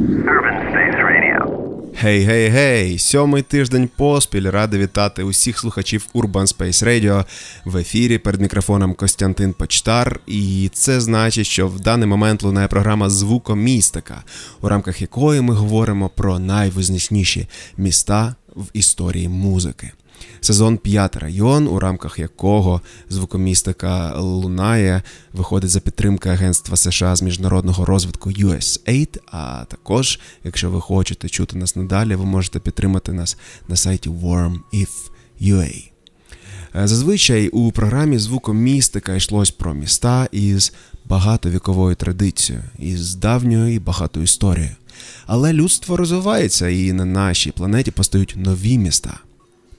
Urban Space Radio. Гей, гей, гей! Сьомий тиждень поспіль радий вітати усіх слухачів Urban Space Radio в ефірі перед мікрофоном Костянтин Почтар. І це значить, що в даний момент лунає програма Звукомістика, у рамках якої ми говоримо про найвизначніші міста в історії музики сезон п'ятий район, у рамках якого звукомістика лунає, виходить за підтримки Агентства США з міжнародного розвитку USAID, А також, якщо ви хочете чути нас надалі, ви можете підтримати нас на сайті WarmIf.ua. Е, зазвичай у програмі звукомістика йшлось про міста із багатовіковою традицією, із давньою і багатою історією. Але людство розвивається і на нашій планеті постають нові міста.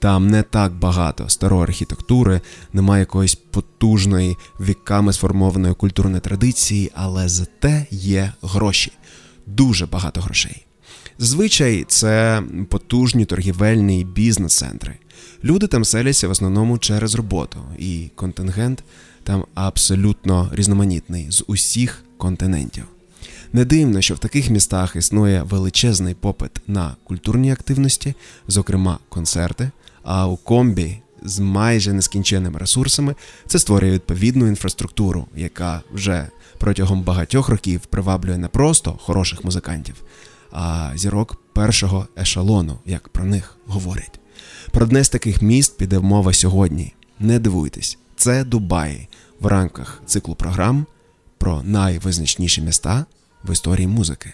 Там не так багато старої архітектури, немає якоїсь потужної віками сформованої культурної традиції, але зате є гроші, дуже багато грошей. Зазвичай це потужні торгівельні бізнес-центри. Люди там селяться в основному через роботу, і контингент там абсолютно різноманітний з усіх континентів. Не дивно, що в таких містах існує величезний попит на культурні активності, зокрема концерти, а у комбі з майже нескінченними ресурсами це створює відповідну інфраструктуру, яка вже протягом багатьох років приваблює не просто хороших музикантів, а зірок першого ешелону, як про них говорять. Про одне з таких міст піде мова сьогодні. Не дивуйтесь, це Дубаї в рамках циклу програм про найвизначніші міста в історії музики.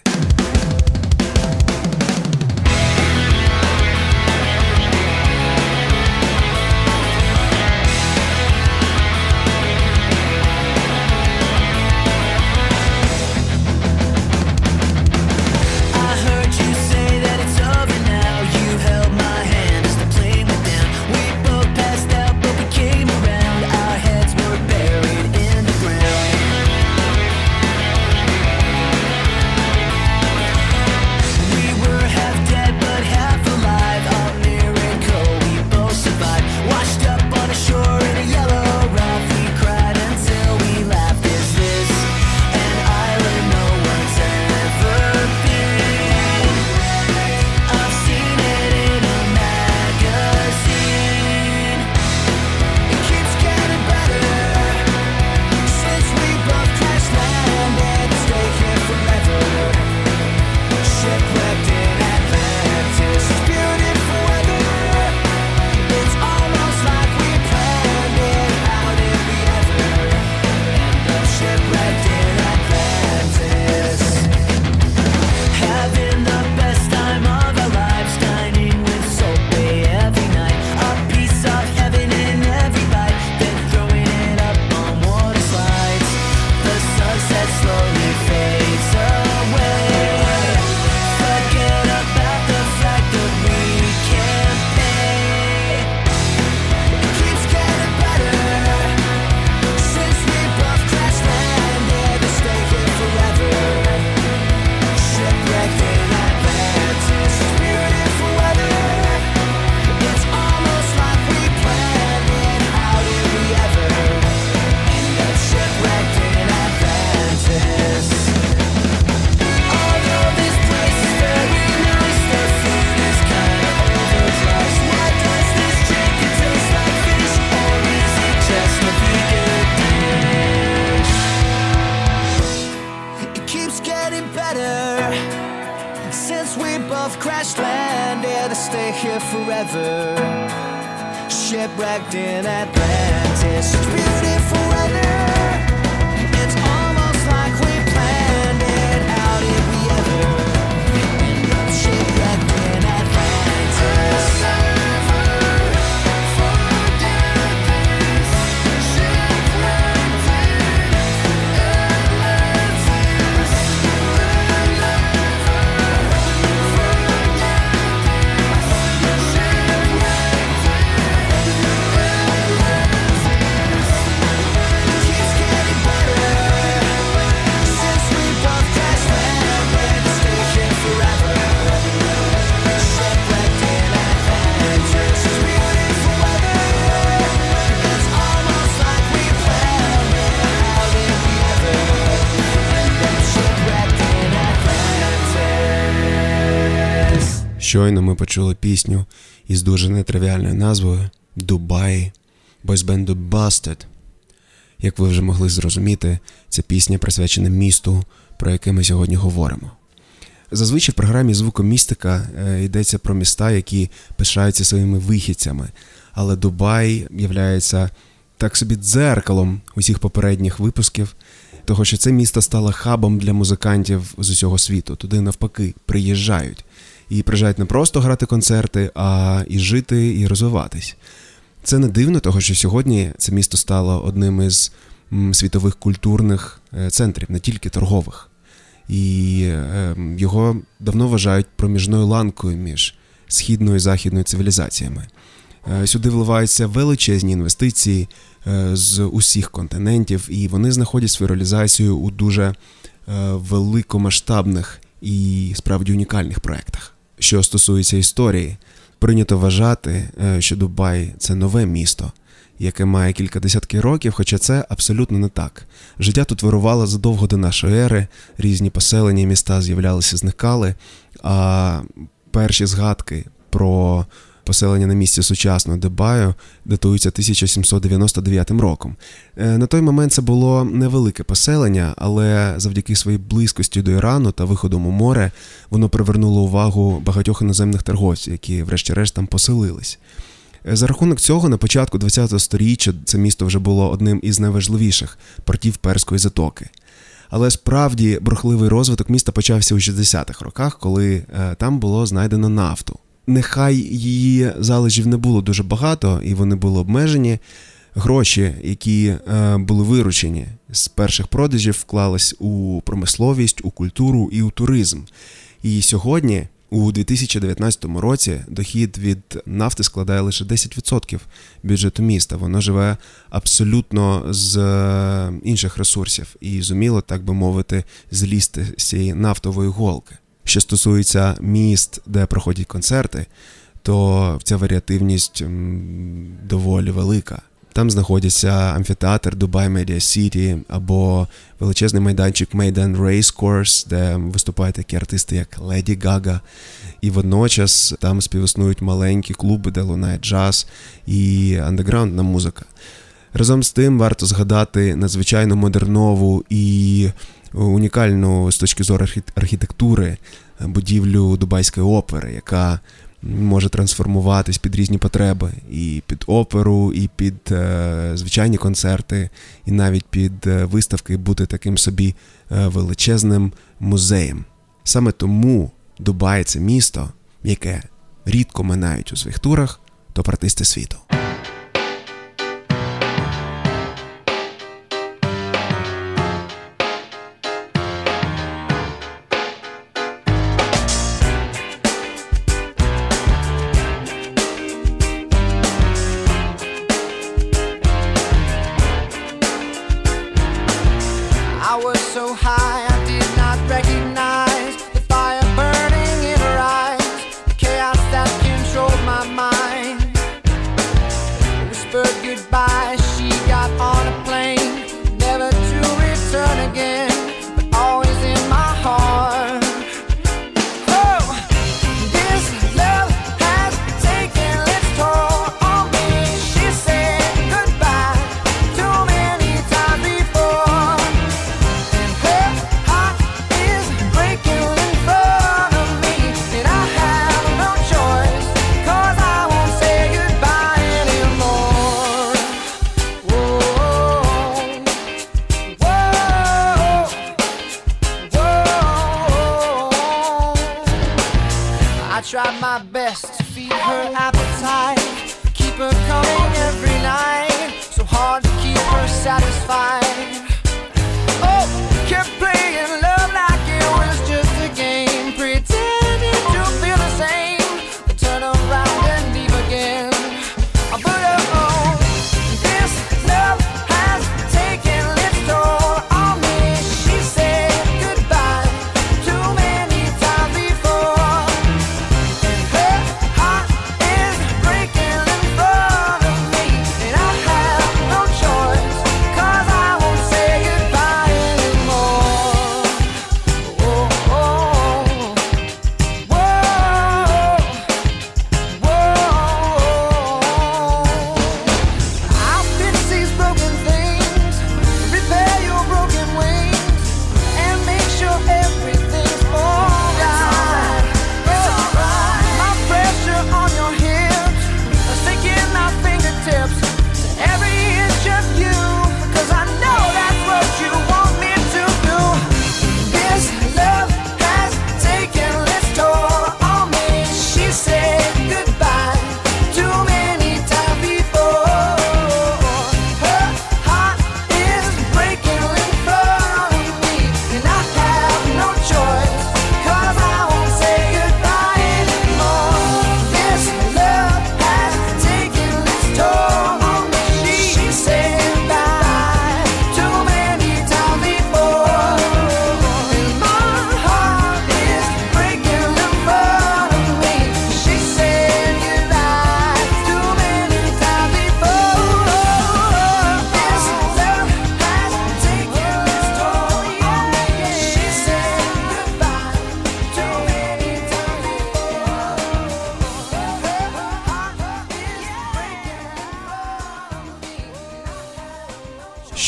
Shipwrecked in Atlantis, beautiful weather. Щойно ми почули пісню із дуже нетривіальною назвою Дубай бойсбенду Busted. Як ви вже могли зрозуміти, ця пісня присвячена місту, про яке ми сьогодні говоримо. Зазвичай в програмі звукомістика е, йдеться про міста, які пишаються своїми вихідцями, але Дубай являється так собі дзеркалом усіх попередніх випусків, того що це місто стало хабом для музикантів з усього світу. Туди навпаки приїжджають. І приїжджають не просто грати концерти, а і жити, і розвиватись. Це не дивно, того що сьогодні це місто стало одним із світових культурних е, центрів, не тільки торгових. І ем, його давно вважають проміжною ланкою між східною і західною цивілізаціями. Е, сюди вливаються величезні інвестиції е, з усіх континентів, і вони знаходять свою реалізацію у дуже великомасштабних і справді унікальних проєктах. Що стосується історії, прийнято вважати, що Дубай це нове місто яке має кілька десятків років, хоча це абсолютно не так. Життя тут вирувало задовго до нашої ери, різні поселення, міста з'являлися, зникали. А перші згадки про поселення на місці сучасного Дебаю датуються 1799 роком. Е, на той момент це було невелике поселення, але завдяки своїй близькості до Ірану та виходом у море воно привернуло увагу багатьох іноземних торговців, які, врешті-решт, там поселились. Е, за рахунок цього, на початку ХХ століття це місто вже було одним із найважливіших портів Перської затоки. Але справді бурхливий розвиток міста почався у 60-х роках, коли е, там було знайдено нафту. Нехай її залежів не було дуже багато, і вони були обмежені. Гроші, які е, були виручені з перших продажів, вклались у промисловість, у культуру і у туризм. І сьогодні у 2019 році дохід від нафти складає лише 10% бюджету міста. Воно живе абсолютно з е, інших ресурсів і зуміло, так би мовити, злізти з цієї нафтової голки. Що стосується міст, де проходять концерти, то ця варіативність доволі велика. Там знаходяться амфітеатр Dubai Media City або величезний майданчик Maidan Race Course, де виступають такі артисти, як Леді Гага. І водночас там співіснують маленькі клуби, де лунає джаз і андеграундна музика. Разом з тим варто згадати надзвичайно модернову і унікальну з точки зору архітектури будівлю Дубайської опери, яка може трансформуватись під різні потреби, і під оперу, і під е, звичайні концерти, і навіть під е, виставки бути таким собі е, величезним музеєм. Саме тому Дубай це місто, яке рідко минають у своїх турах топ-артисти світу.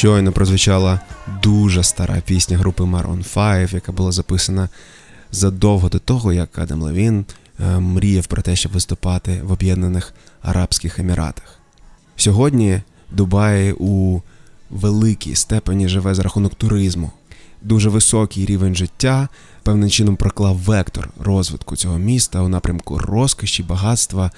Щойно прозвучала дуже стара пісня групи Maroon 5, яка була записана задовго до того, як Адам Левін е, мріяв про те, щоб виступати в Об'єднаних Арабських Еміратах. Сьогодні Дубай у великій степені живе за рахунок туризму. Дуже високий рівень життя певним чином проклав вектор розвитку цього міста у напрямку розкоші, багатства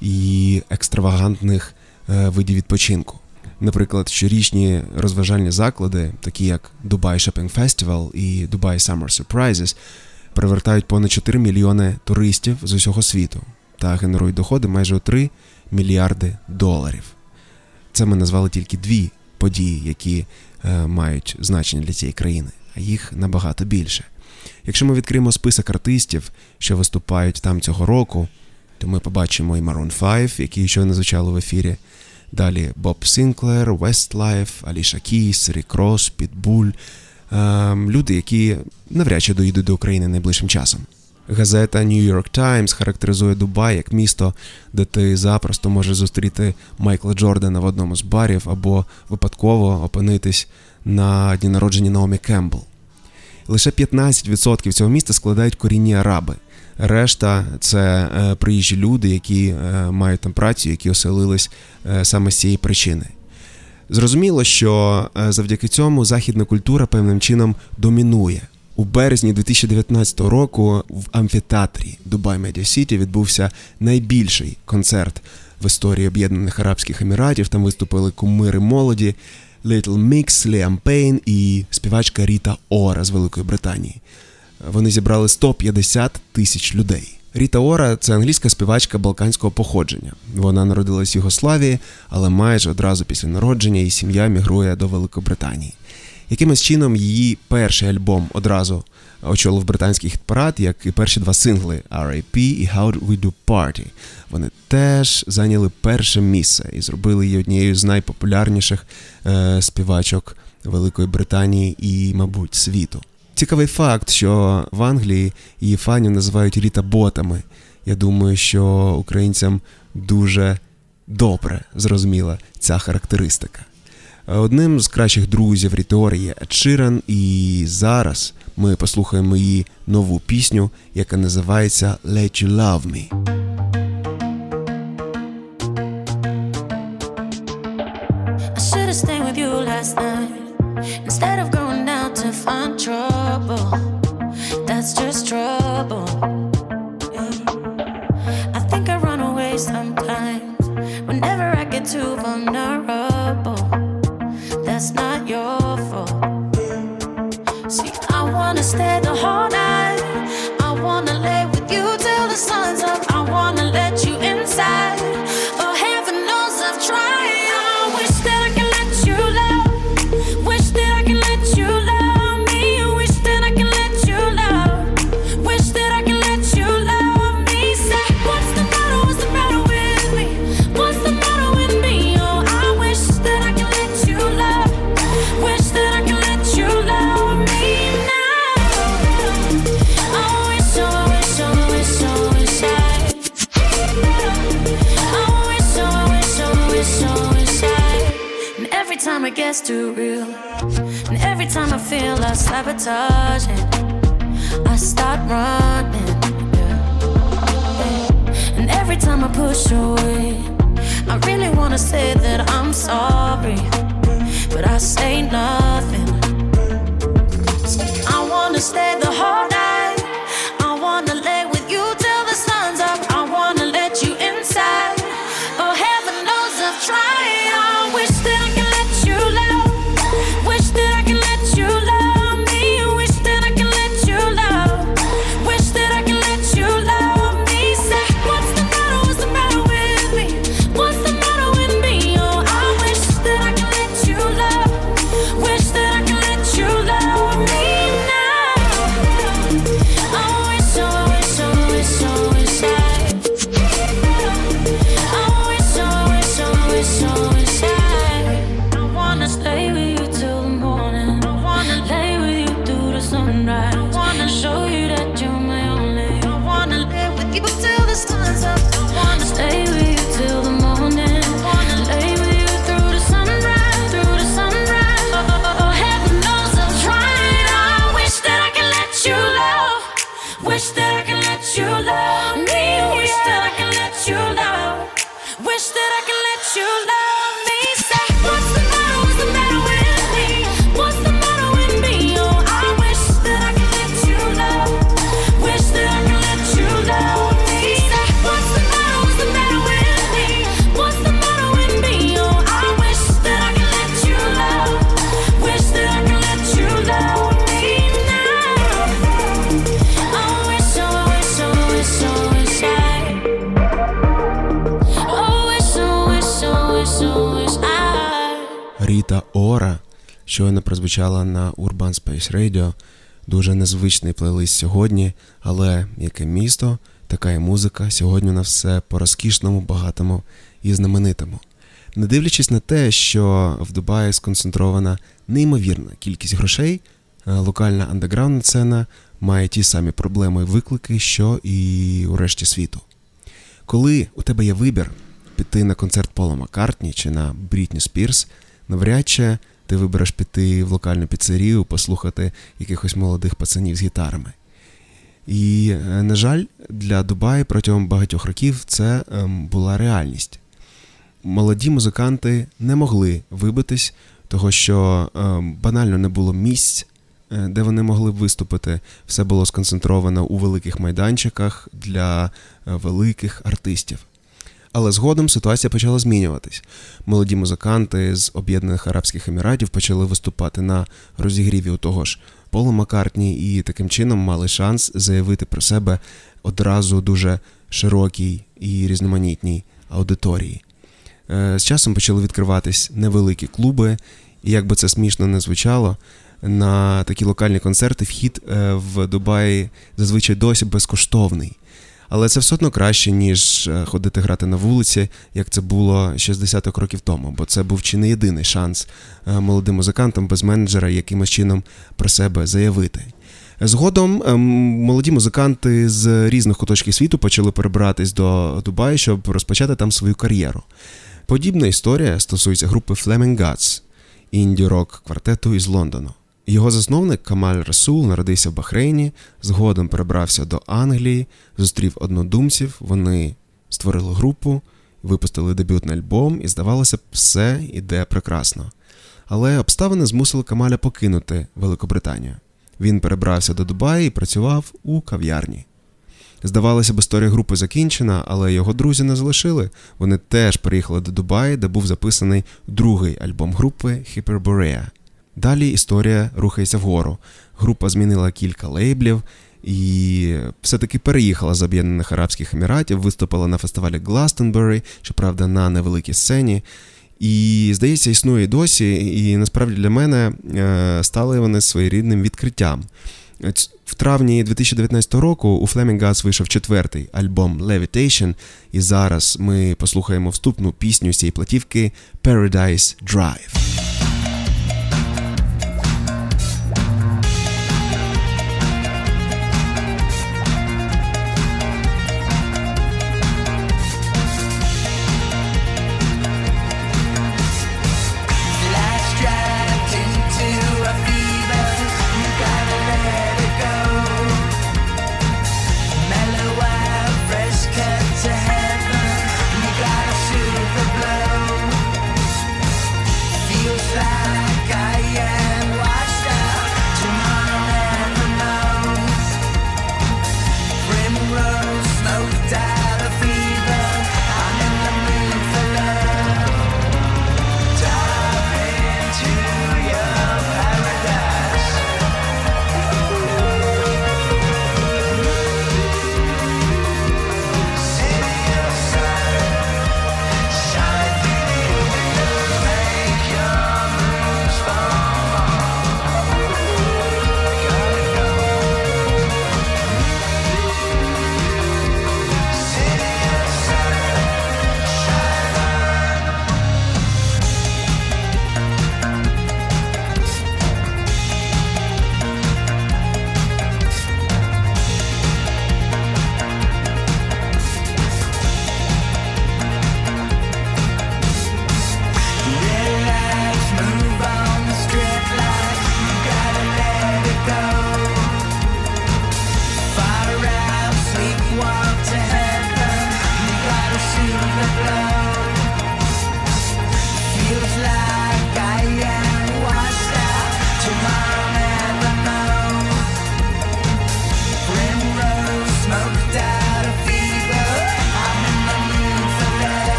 і екстравагантних е, видів відпочинку. Наприклад, щорічні розважальні заклади, такі як Dubai Shopping Festival і Dubai Summer Surprises, привертають понад 4 мільйони туристів з усього світу та генерують доходи майже у 3 мільярди доларів. Це ми назвали тільки дві події, які е, мають значення для цієї країни, а їх набагато більше. Якщо ми відкриємо список артистів, що виступають там цього року, то ми побачимо і Maroon 5, які щойно звучали в ефірі. Далі Боб Сінклер, Westlife, Аліша Кіс, Рік Рос, Pitbull. Ем, люди, які навряд чи доїдуть до України найближчим часом. Газета New York Times характеризує Дубай як місто, де ти запросто можеш зустріти Майкла Джордана в одному з барів або випадково опинитись на дні народження Наомі Кембл. Лише 15% цього міста складають корінні араби. Решта це е, приїжджі люди, які е, мають там працю, які оселились е, саме з цієї причини. Зрозуміло, що завдяки цьому західна культура певним чином домінує. У березні 2019 року в амфітеатрі Dubai Media City відбувся найбільший концерт в історії Об'єднаних Арабських Еміратів. Там виступили кумири молоді Little Mix, Liam Payne і співачка Ріта Ора з Великої Британії. Вони зібрали 150 тисяч людей. Ріта Ора це англійська співачка балканського походження. Вона народилась в Югославії, але майже одразу після народження її сім'я мігрує до Великобританії. Якимось чином її перший альбом одразу очолив британський хіт-парад, як і перші два сингли R.A.P. і How We Do Party. Вони теж зайняли перше місце і зробили її однією з найпопулярніших е, співачок Великої Британії і, мабуть, світу. Цікавий факт, що в Англії її фанів називають ріта-ботами. Я думаю, що українцям дуже добре зрозуміла ця характеристика. Одним з кращих друзів Рітеори є Ed і зараз ми послухаємо її нову пісню, яка називається Let You Love Me. Instead of going down to find trouble, that's just trouble. I think I run away sometimes whenever I get too vulnerable. That's not your fault. See, I wanna stay the whole night. Time I feel I sabotage it, I start running. And every time I push away, I really wanna say that I'm sorry, but I say nothing. Щойно прозвучала на Urban Space Radio. Дуже незвичний плейлист сьогодні, але яке місто, така і музика. Сьогодні на все по розкішному, багатому і знаменитому. Не дивлячись на те, що в Дубаї сконцентрована неймовірна кількість грошей, е, локальна андеграундна сцена має ті самі проблеми і виклики, що і у решті світу. Коли у тебе є вибір піти на концерт Пола Маккартні чи на Брітні Спірс, навряд чи ти вибереш піти в локальну піцерію, послухати якихось молодих пацанів з гітарами. І, е, на жаль, для Дубаї протягом багатьох років це ем, була реальність. Молоді музиканти не могли вибитись, того що ем, банально не було місць, е, де вони могли б виступити. Все було сконцентровано у великих майданчиках для е, великих артистів. Але згодом ситуація почала змінюватись. Молоді музиканти з Об'єднаних Арабських Еміратів почали виступати на розігріві у того ж Пола Маккартні і таким чином мали шанс заявити про себе одразу дуже широкій і різноманітній аудиторії. Е, з часом почали відкриватись невеликі клуби, і як би це смішно не звучало, на такі локальні концерти вхід е, в Дубаї зазвичай досі безкоштовний. Але це все одно краще, ніж е, ходити грати на вулиці, як це було 60 років тому, бо це був чи не єдиний шанс е, молодим музикантам без менеджера якимось чином про себе заявити. Згодом ем, молоді музиканти з різних куточків світу почали перебиратись до Дубаю, щоб розпочати там свою кар'єру. Подібна історія стосується групи Flaming Gods, інді-рок квартету із Лондону. Його засновник Камаль Расул народився в Бахрейні, згодом перебрався до Англії, зустрів однодумців. Вони створили групу, випустили дебютний альбом, і, здавалося б, все іде прекрасно. Але обставини змусили Камаля покинути Великобританію. Він перебрався до Дубаї і працював у кав'ярні. Здавалося б, історія групи закінчена, але його друзі не залишили. Вони теж переїхали до Дубаї, де був записаний другий альбом групи Hyperborea. Далі історія рухається вгору. Група змінила кілька лейблів і все-таки переїхала з Об'єднаних Арабських Еміратів, виступила на фестивалі Гластенбері, щоправда, на невеликій сцені. І, здається, існує досі, і насправді для мене е, стали вони своєрідним відкриттям. В травні 2019 року у Flaming Gods вийшов четвертий альбом Levitation, і зараз ми послухаємо вступну пісню цієї платівки Paradise Drive.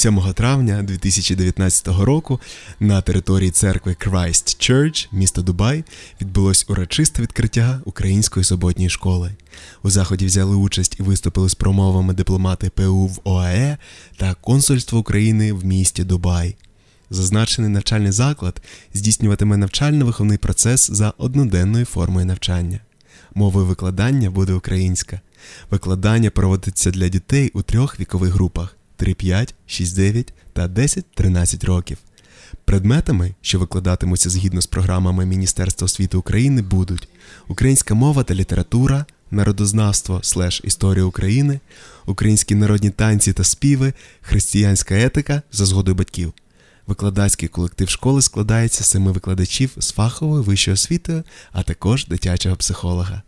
7 травня 2019 року на території церкви Christ Church, місто Дубай, відбулось урочисте відкриття української суботньої школи. У заході взяли участь і виступили з промовами дипломати ПУ в ОАЕ та консульство України в місті Дубай. Зазначений навчальний заклад здійснюватиме навчально-виховний процес за одноденною формою навчання. Мовою викладання буде українська. Викладання проводиться для дітей у трьох вікових групах 3-5, 6-9 та 10-13 років. Предметами, що викладатимуться згідно з програмами Міністерства освіти України, будуть українська мова та література, народознавство слеш історія України, українські народні танці та співи, християнська етика за згодою батьків. Викладацький колектив школи складається з семи викладачів з фаховою вищою освітою, а також дитячого психолога.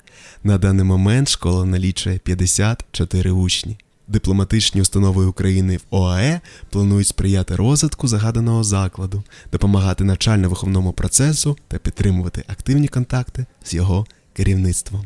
На даний момент школа налічує 54 учні. Дипломатичні установи України в ОАЕ планують сприяти розвитку загаданого закладу, допомагати навчально-виховному процесу та підтримувати активні контакти з його керівництвом.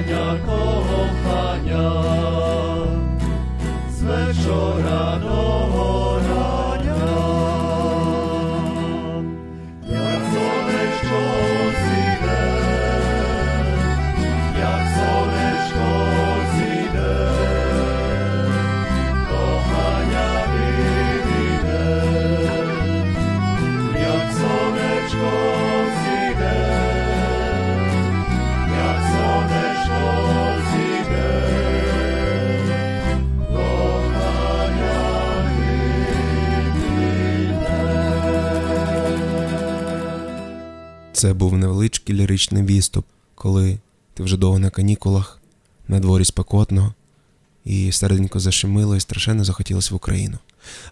kochania, kochania. Oh, Це був невеличкий ліричний відступ, коли ти вже довго на канікулах, на дворі спекотно, і середенько зашимило і страшенно захотілося в Україну.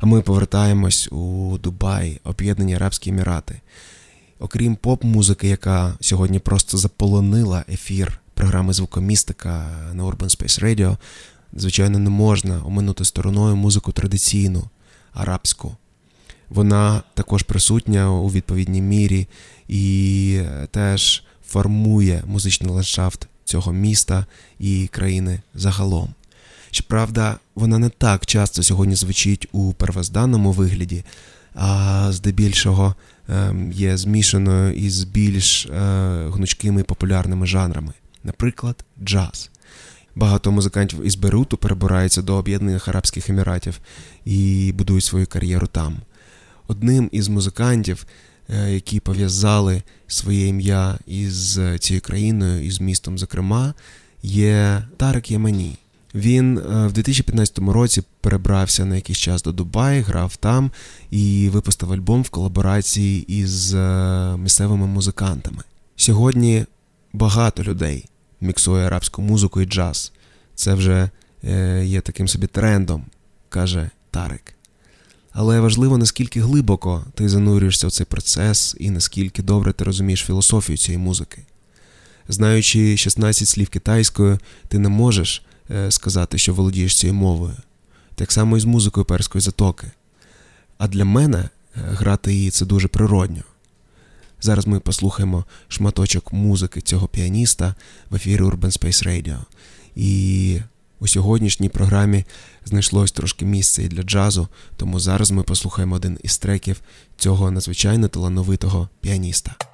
А ми повертаємось у Дубай, Об'єднані Арабські Емірати. Окрім поп-музики, яка сьогодні просто заполонила ефір програми Звукомістика на Urban Space Radio, звичайно, не можна оминути стороною музику традиційну, арабську. Вона також присутня у відповідній мірі і теж формує музичний ландшафт цього міста і країни загалом. Щоправда, вона не так часто сьогодні звучить у первозданному вигляді, а здебільшого ем, є змішаною із більш е, гнучкими популярними жанрами, наприклад, джаз. Багато музикантів із Беруту перебираються до Об'єднаних Арабських Еміратів і будують свою кар'єру там. Одним із музикантів, е, які пов'язали своє ім'я із цією країною, із містом, зокрема, є Тарик Ямані. Він е, в 2015 році перебрався на якийсь час до Дубаї, грав там і випустив альбом в колаборації із е, місцевими музикантами. Сьогодні багато людей міксує арабську музику і джаз. Це вже е, є таким собі трендом, каже Тарик. Але важливо, наскільки глибоко ти занурюєшся в цей процес і наскільки добре ти розумієш філософію цієї музики. Знаючи 16 слів китайською, ти не можеш Е, сказати, що володієш цією мовою. Так само і з музикою перської затоки. А для мене е, грати її це дуже природньо. Зараз ми послухаємо шматочок музики цього піаніста в ефірі Urban Space Radio. І у сьогоднішній програмі знайшлось трошки місце і для джазу, тому зараз ми послухаємо один із треків цього надзвичайно талановитого піаніста.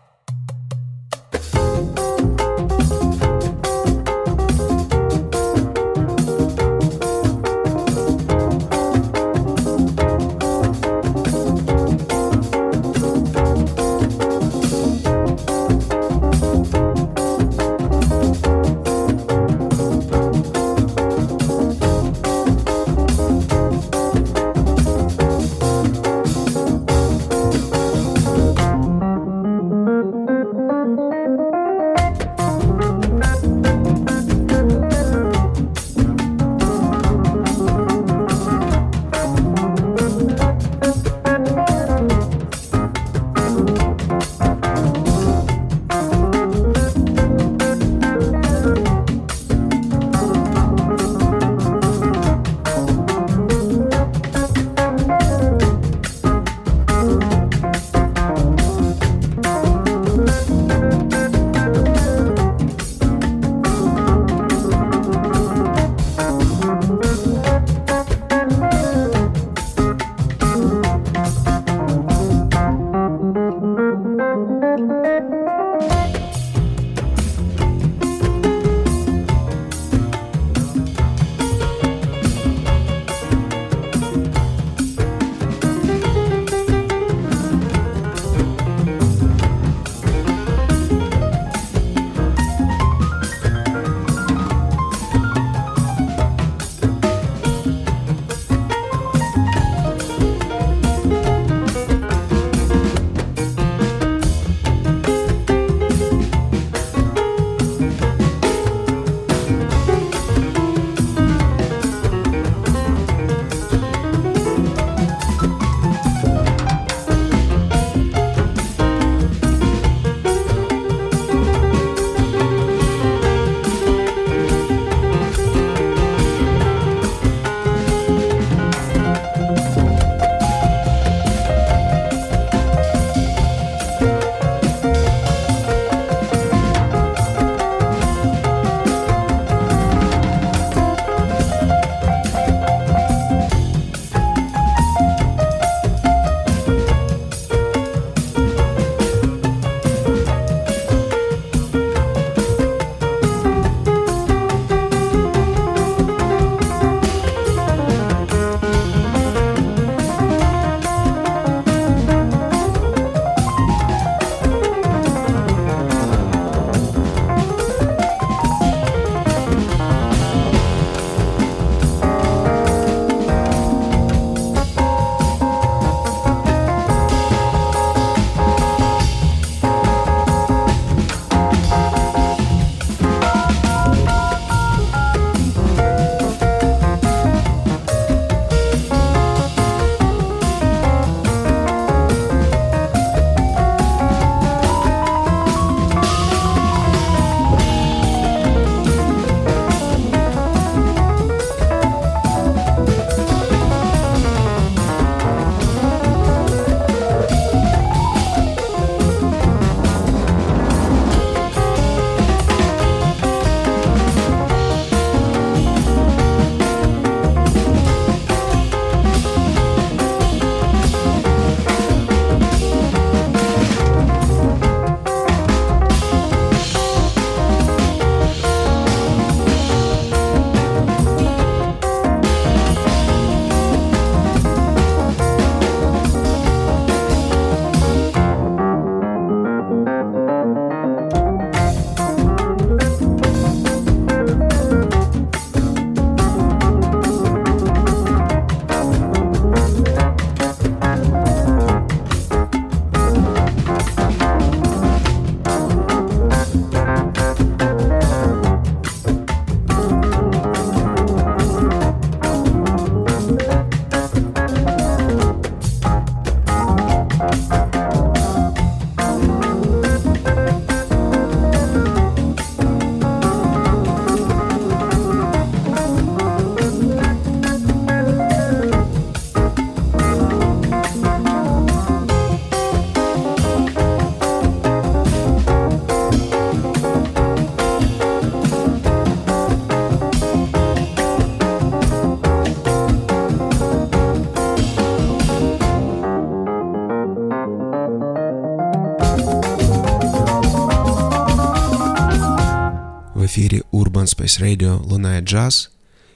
Space Radio лунає джаз,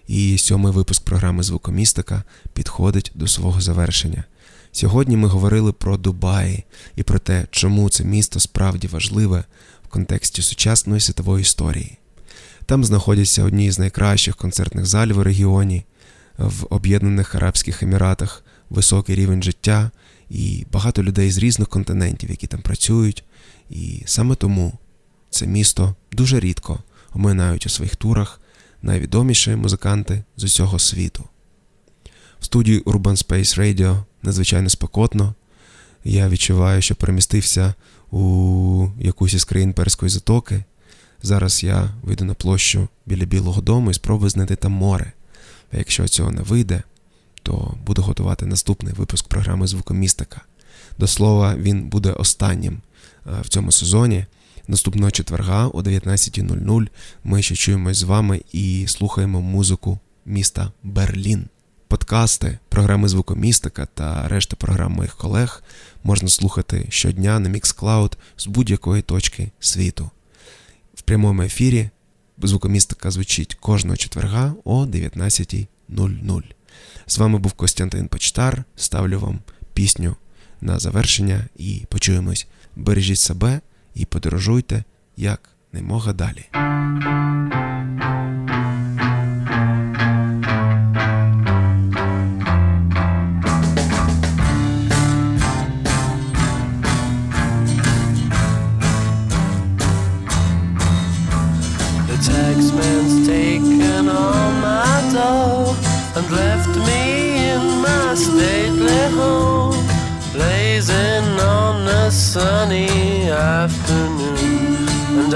і сьомий випуск програми Звукомістика підходить до свого завершення. Сьогодні ми говорили про Дубаї і про те, чому це місто справді важливе в контексті сучасної світової історії. Там знаходяться одні з найкращих концертних залів у регіоні, в Об'єднаних Арабських Еміратах високий рівень життя і багато людей з різних континентів, які там працюють. І саме тому це місто дуже рідко оминають у своїх турах найвідоміші музиканти з усього світу. В студії Urban Space Radio надзвичайно спекотно. Я відчуваю, що перемістився у якусь із країн Перської затоки. Зараз я вийду на площу біля Білого Дому і спробую знайти там море. А якщо цього не вийде, то буду готувати наступний випуск програми Звукомістика. До слова, він буде останнім е, в цьому сезоні. Наступного четверга о 19.00 ми ще чуємось з вами і слухаємо музику міста Берлін. Подкасти, програми Звукомістика та решта програм моїх колег можна слухати щодня на Mixcloud з будь-якої точки світу. В прямому ефірі звукомістика звучить кожного четверга о 19.00. З вами був Костянтин Почтар. Ставлю вам пісню на завершення і почуємось. Бережіть себе і подорожуйте як немога далі.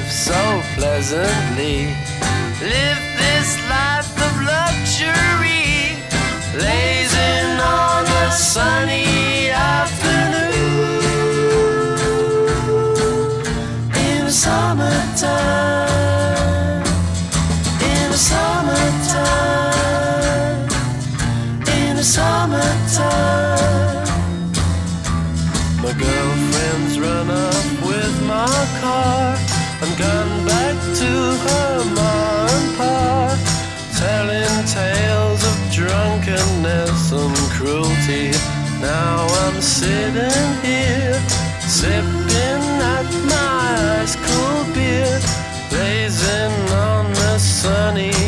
live so pleasantly. Live this life of luxury, lazing on a sunny Now I'm sitting here, sipping at my ice cold beer, blazing on the sunny